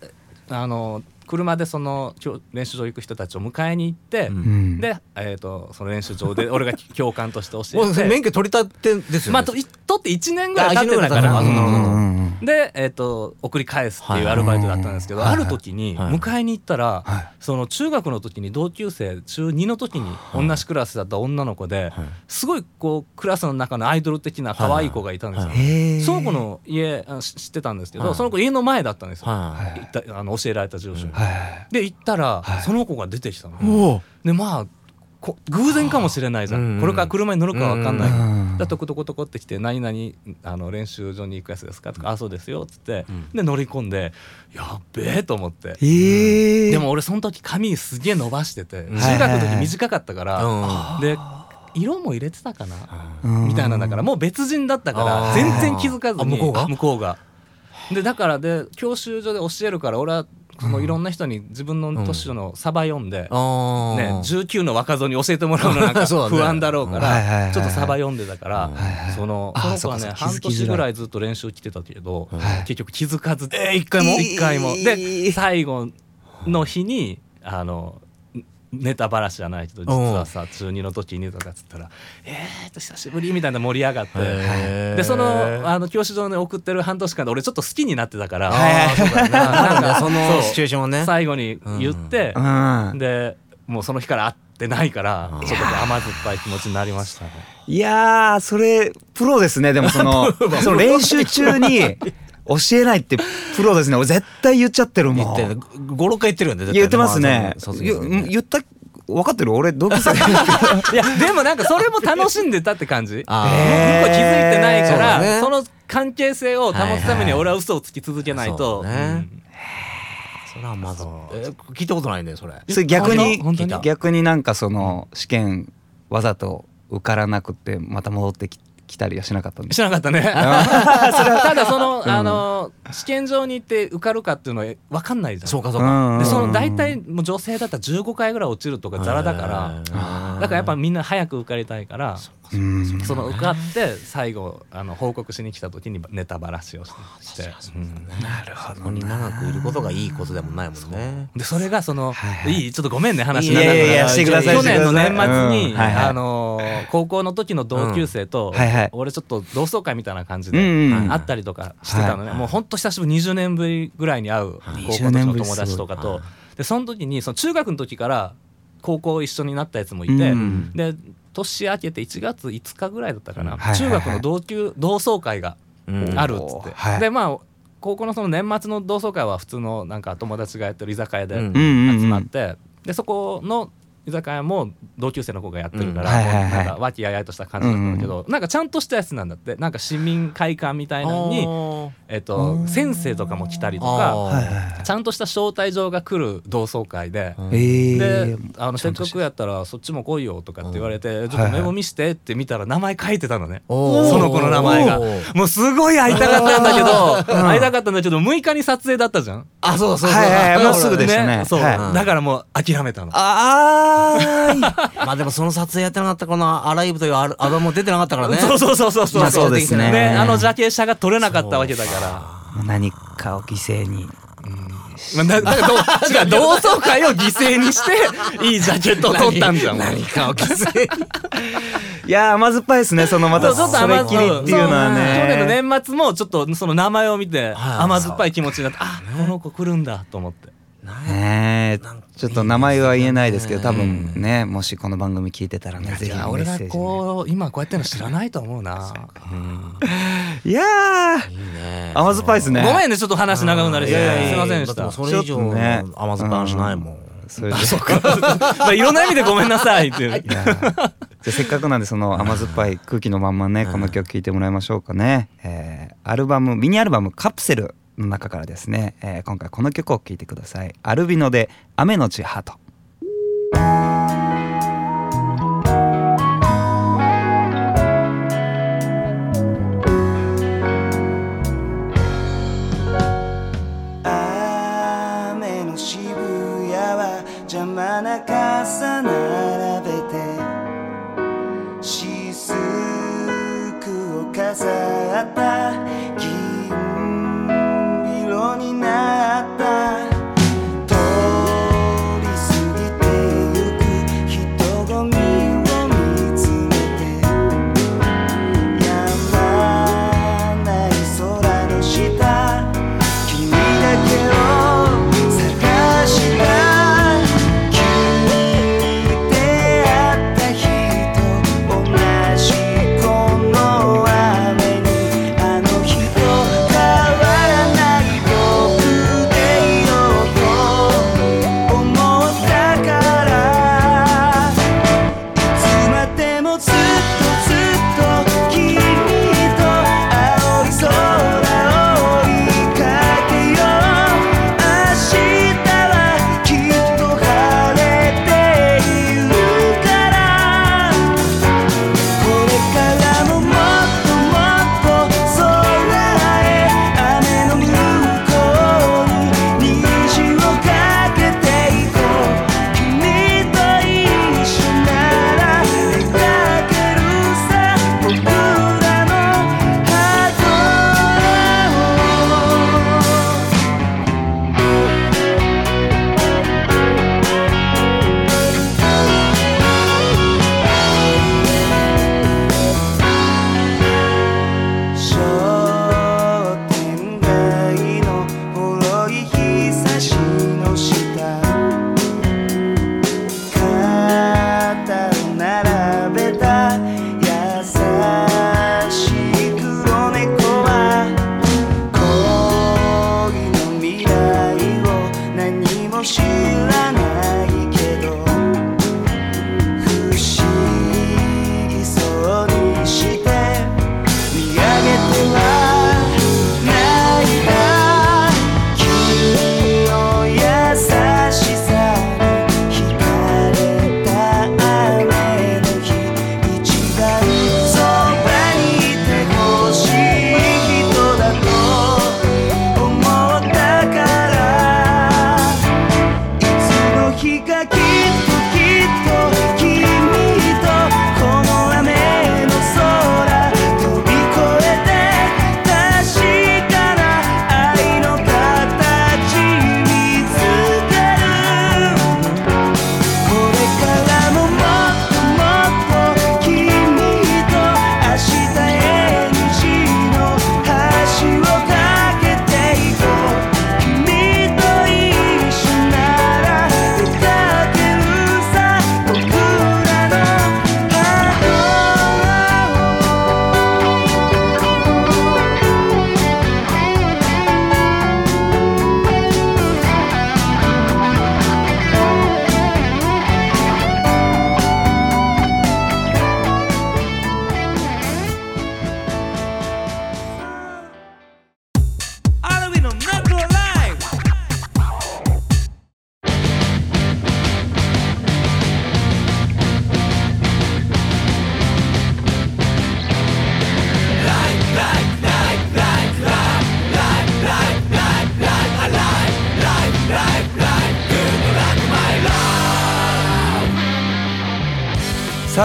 あの車でその練習場行く人たちを迎えに行って、うん。うん。で、えー、とその練習場で 俺が教官として。も教えてう免許取り立てですよね。まあとい取って1年ぐらい経ってたかあ一年ぐらで、えー、と送り返すっていうはいアルバイトだったんですけど、はいある時にはい迎えに行ったら、はい。その中学の時に同級生中2の時に同じクラスだった女の子で、はい。すごいこうクラスの中のアイドル的な可愛い子がいたんですよ。はい。へえその子の家知ってたんですけど、はい。その子家の前だったんですよ、あの教えられた住所に。はいで行ったら、はい。その子が出てきたの。でまあこ偶然かもしれないじゃん、うん。これから車に乗るか分かんない。から、うん。だトコトコトコってきて「何々あの練習場に行くやつですか?」とか「あそうですよ」っつって、うん。で乗り込んでやっべえと思って。へえでも俺その時髪すげえ伸ばしててうん。中学の時短かったから、うんで色も入れてたかな、うんみたいなんだからもう別人だったかあー。ら全然気づかずに。あ向こうが？向こうが。でだからで教習所で教えるから俺はそのいろんな人に自分の年のサバ読んで、ね、19の若造に教えてもらうのなんか 不安だろうからちょっとサバ読んでたからそのあその子はね半年ぐらいずっと練習来てたけどはい。結局気づかずえー一回も？一回も。えでー最後の日にあのネタばらしじゃないけど実はさ中2の時にとかっつったら「えーっと久しぶり」みたいな盛り上がって。でそのあの教師場に送ってる半年間で俺ちょっと好きになってたから、な。んかそのシチュエーションはね。最後に言って、うん。でもうその日から会ってないからちょっと甘酸っぱい気持ちになりましたね。いやーそれプロですねでもその その練習中に 教えないってプロですね俺絶対言っちゃってるもん。言ってる56回言ってるよね絶対。言ってますね。言言った分かってる？俺同級生いやでもなんかそれも楽しんでたって感じ。向こう気づいてないからね。その関係性を保つために俺は嘘をつき続けないと。それはまずえ聞いたことないねそれ。それ逆に逆になんかその試験わざと受からなくてまた戻ってき来たりはしなかったんです知らなかったね。ただその、あの試験場に行って受かるかっていうのは分かんないじゃん。そうかそうか。でその大体もう女性だったら15回ぐらい落ちるとかザラだから。らだからやっぱみんな早く受かりたいからうん。その受かって最後あの報告しに来た時にネタばらしをして。うんなるほどに長くいることがいいことでもないもんね。でそれがそのはいはい。いいちょっとごめんね話いやいやいやしてください去年の年末にうん。はいはい。あの高校の時の同級生とはいはい。俺ちょっと同窓会みたいな感じうんうん。で会ったりとかしてたのね。はい。もうほんと久しぶり20年ぶりぐらいに会う高校の友達とか20とでその時にその中学の時から高校一緒になったやつもいてうん。で年明けて1月5日ぐらいだったかな、はいはいはい。中学の同級同窓会がうん。あるっつって、はい。でまあ高校のその年末の同窓会は普通のなんか友達がやってる居酒屋でうん。うんうんうん。集まって、でそこの居酒屋も同級生の子がやってるから、なんか和気あいあいとした感じだったんだけど、なんかちゃんとしたやつなんだって。なんか市民会館みたいなのに、えっと先生とかも来たりとかちゃんとした招待状が来る同窓会で。えー。であのせっかくやったらそっちも来いよとかって言われて、ちょっとメモ見してって見たら名前書いてたのね、そその子の名前が。もうすごい会いたかったんだけど会いたかったんだけど6日に撮影だったじゃん。あそうそうそう。はいはいはい。もうすぐでしたね。そう、はい。だからもう諦めたの。あー まあでもその撮影やってなかったこのアライブというアルバムも出てなかったからね。そうそうそうそうそう,、まあそうですね。であのジャケ写が撮れなかったわけだから。何かを犠牲に。まあ、だだからどう 違う同窓会を犠牲にしていいジャケットを撮ったんじゃん。何かを犠牲 いやー甘酸っぱいですねそのまたそれ甘っきりっていうのはね。そう去年の年末もちょっとその名前を見てはい。甘酸っぱい気持ちになってあこの子来るんだと思ってねちょっと名前は言えないですけど多分ねもしこの番組聞いてたらねぜひ俺がッセージね。こう今こうやってるの知らないと思うな。いやーいいね。甘酸っぱいですね。ごめんねちょっと話長くなりすぎてすいませんでした。それ以上の甘酸っぱい話ないもん。それでまあいろんな意味でごめんなさいっていう。じゃあせっかくなんでその甘酸っぱい空気のまんまねこの曲聴いてもらいましょうかね、えーアルバムミニアルバム「カプセル」の中からですね、えー、今回この曲を聴いてください。アルビノで雨のちハート。雨の渋谷は邪魔な傘並べて雫を飾った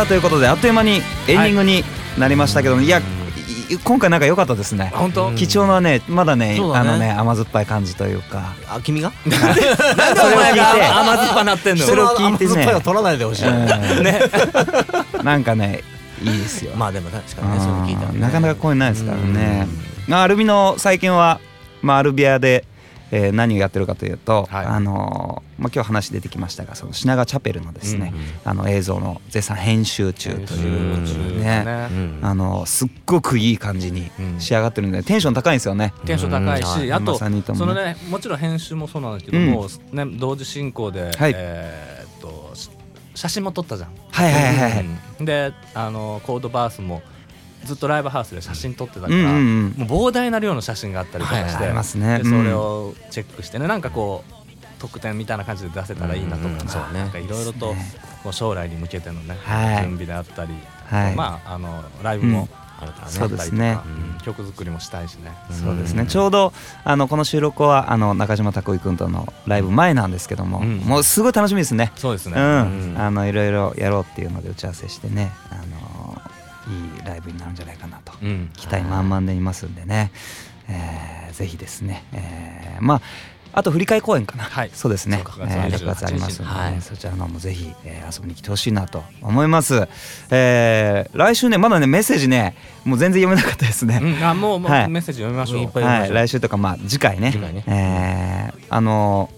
さあということであっという間にエンディングになりましたけども、い、やい今回なんか良かったですね。本当？貴重なねまだねね。あのね甘酸っぱい感じというか。あ君が？なんでお前それを聞いて。が甘酸っぱなってんのそれをよ聞いてね。甘酸っぱいを取らないでほしい、うん。なんかねいいですよ。まあでも確かにねそれ聞いたらね。なかなかこういうのないですからね。まあアルビの最近は、まあ、アルビアで、えー何をやってるかというと、はい。あのーまあ、今日話出てきましたがその品川チャペルのですね、あの映像の絶賛編集中というね。ね。うん。あのすっごくいい感じに仕上がってるんでテンション高いんですよね。テンション高いし、うん。あとまさにともそのねもちろん編集もそうなんですけどうん。も、ね同時進行で、はい。えーっとし写真も撮ったじゃん。はいはいはいであのコードバースもずっとライブハウスで写真撮ってたから、うんうんうん。もう膨大な量の写真があったりとかして、はいね。でうん。それをチェックしてねなんかこう特典みたいな感じで出せたらいいなとか、うん。うんなんかいろいろとこう将来に向けてのね、はい。準備であったり、はい。まああのライブもあるからね、そうですね。うん。曲作りもしたいしね。そうですね。ちょうどあのこの収録はあの中島拓井君とのライブ前なんですけども、うん。もうすごい楽しみですね。そうですね。うん、あのいろいろやろうっていうので打ち合わせしてね、あのいいライブになるんじゃないかなと。うん。期待満々でいますんでね、えーぜひですね、えーまああと振り替え公演かな、はい。そうですね。そうか。えー6 6月ありますんで、ね。はい。そちらの方もぜひ、えー遊びに来てほしいなと思います、えー来週ねまだねメッセージねもう全然読めなかったですね、うん、あもうもうはい。メッセージ読みましょう。はい、来週とかまあ次回ね。次回ね。えーあの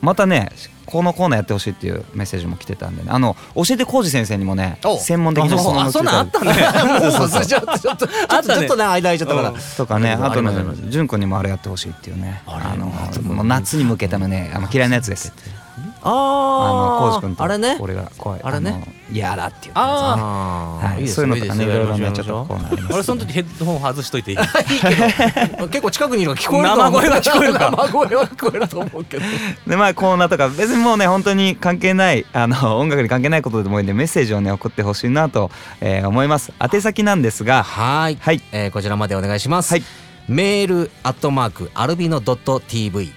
またねこのコーナーやってほしいっていうメッセージも来てたんでね。あの教えて浩二先生にもねお。専門的な質問あ そんなんあったね。ちょっとちょったね。ちょっとね間空いちゃったから、うん。とかねああとねありますあります。潤君にもあれやってほしいっていうね。あのもう夏に向けてのねあの嫌いなやつですあの浩あ二君とあれね。俺が怖い。あれね。のやだっていうあー。はい。い、ですそういうのとかねいろいろねちょっとコーナーあります俺その時ヘッドホン外しといていい？結構近くにいるのが聞こえると思う。生声は聞こえるか生声は聞こえると思うけど。でまあコーナーとか別にもうね本当に関係ないあの音楽に関係ないことでもいいんでメッセージをね送ってほしいなと、えー思います。宛先なんですが。はい、はい。えーこちらまでお願いします、はい。メールアットマークアルビノドット TV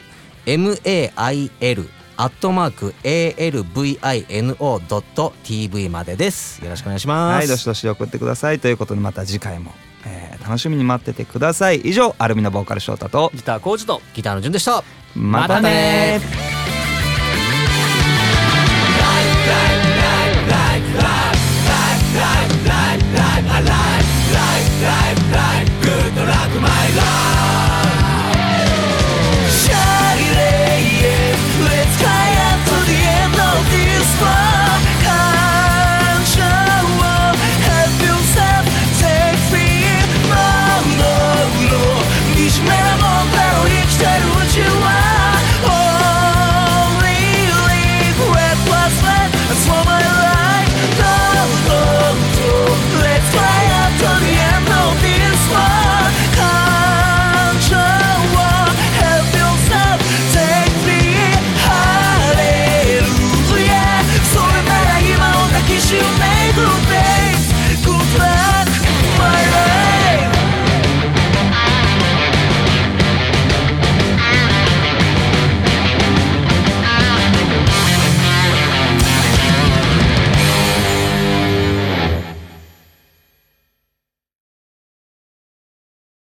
mail アットマーク alvino ドット TV までです。よろしくお願いします。はいどしどし送ってください。ということでまた次回も、えー楽しみに待っててください。以上アルミのボーカル翔太とギターコーチとギターの順でした。またね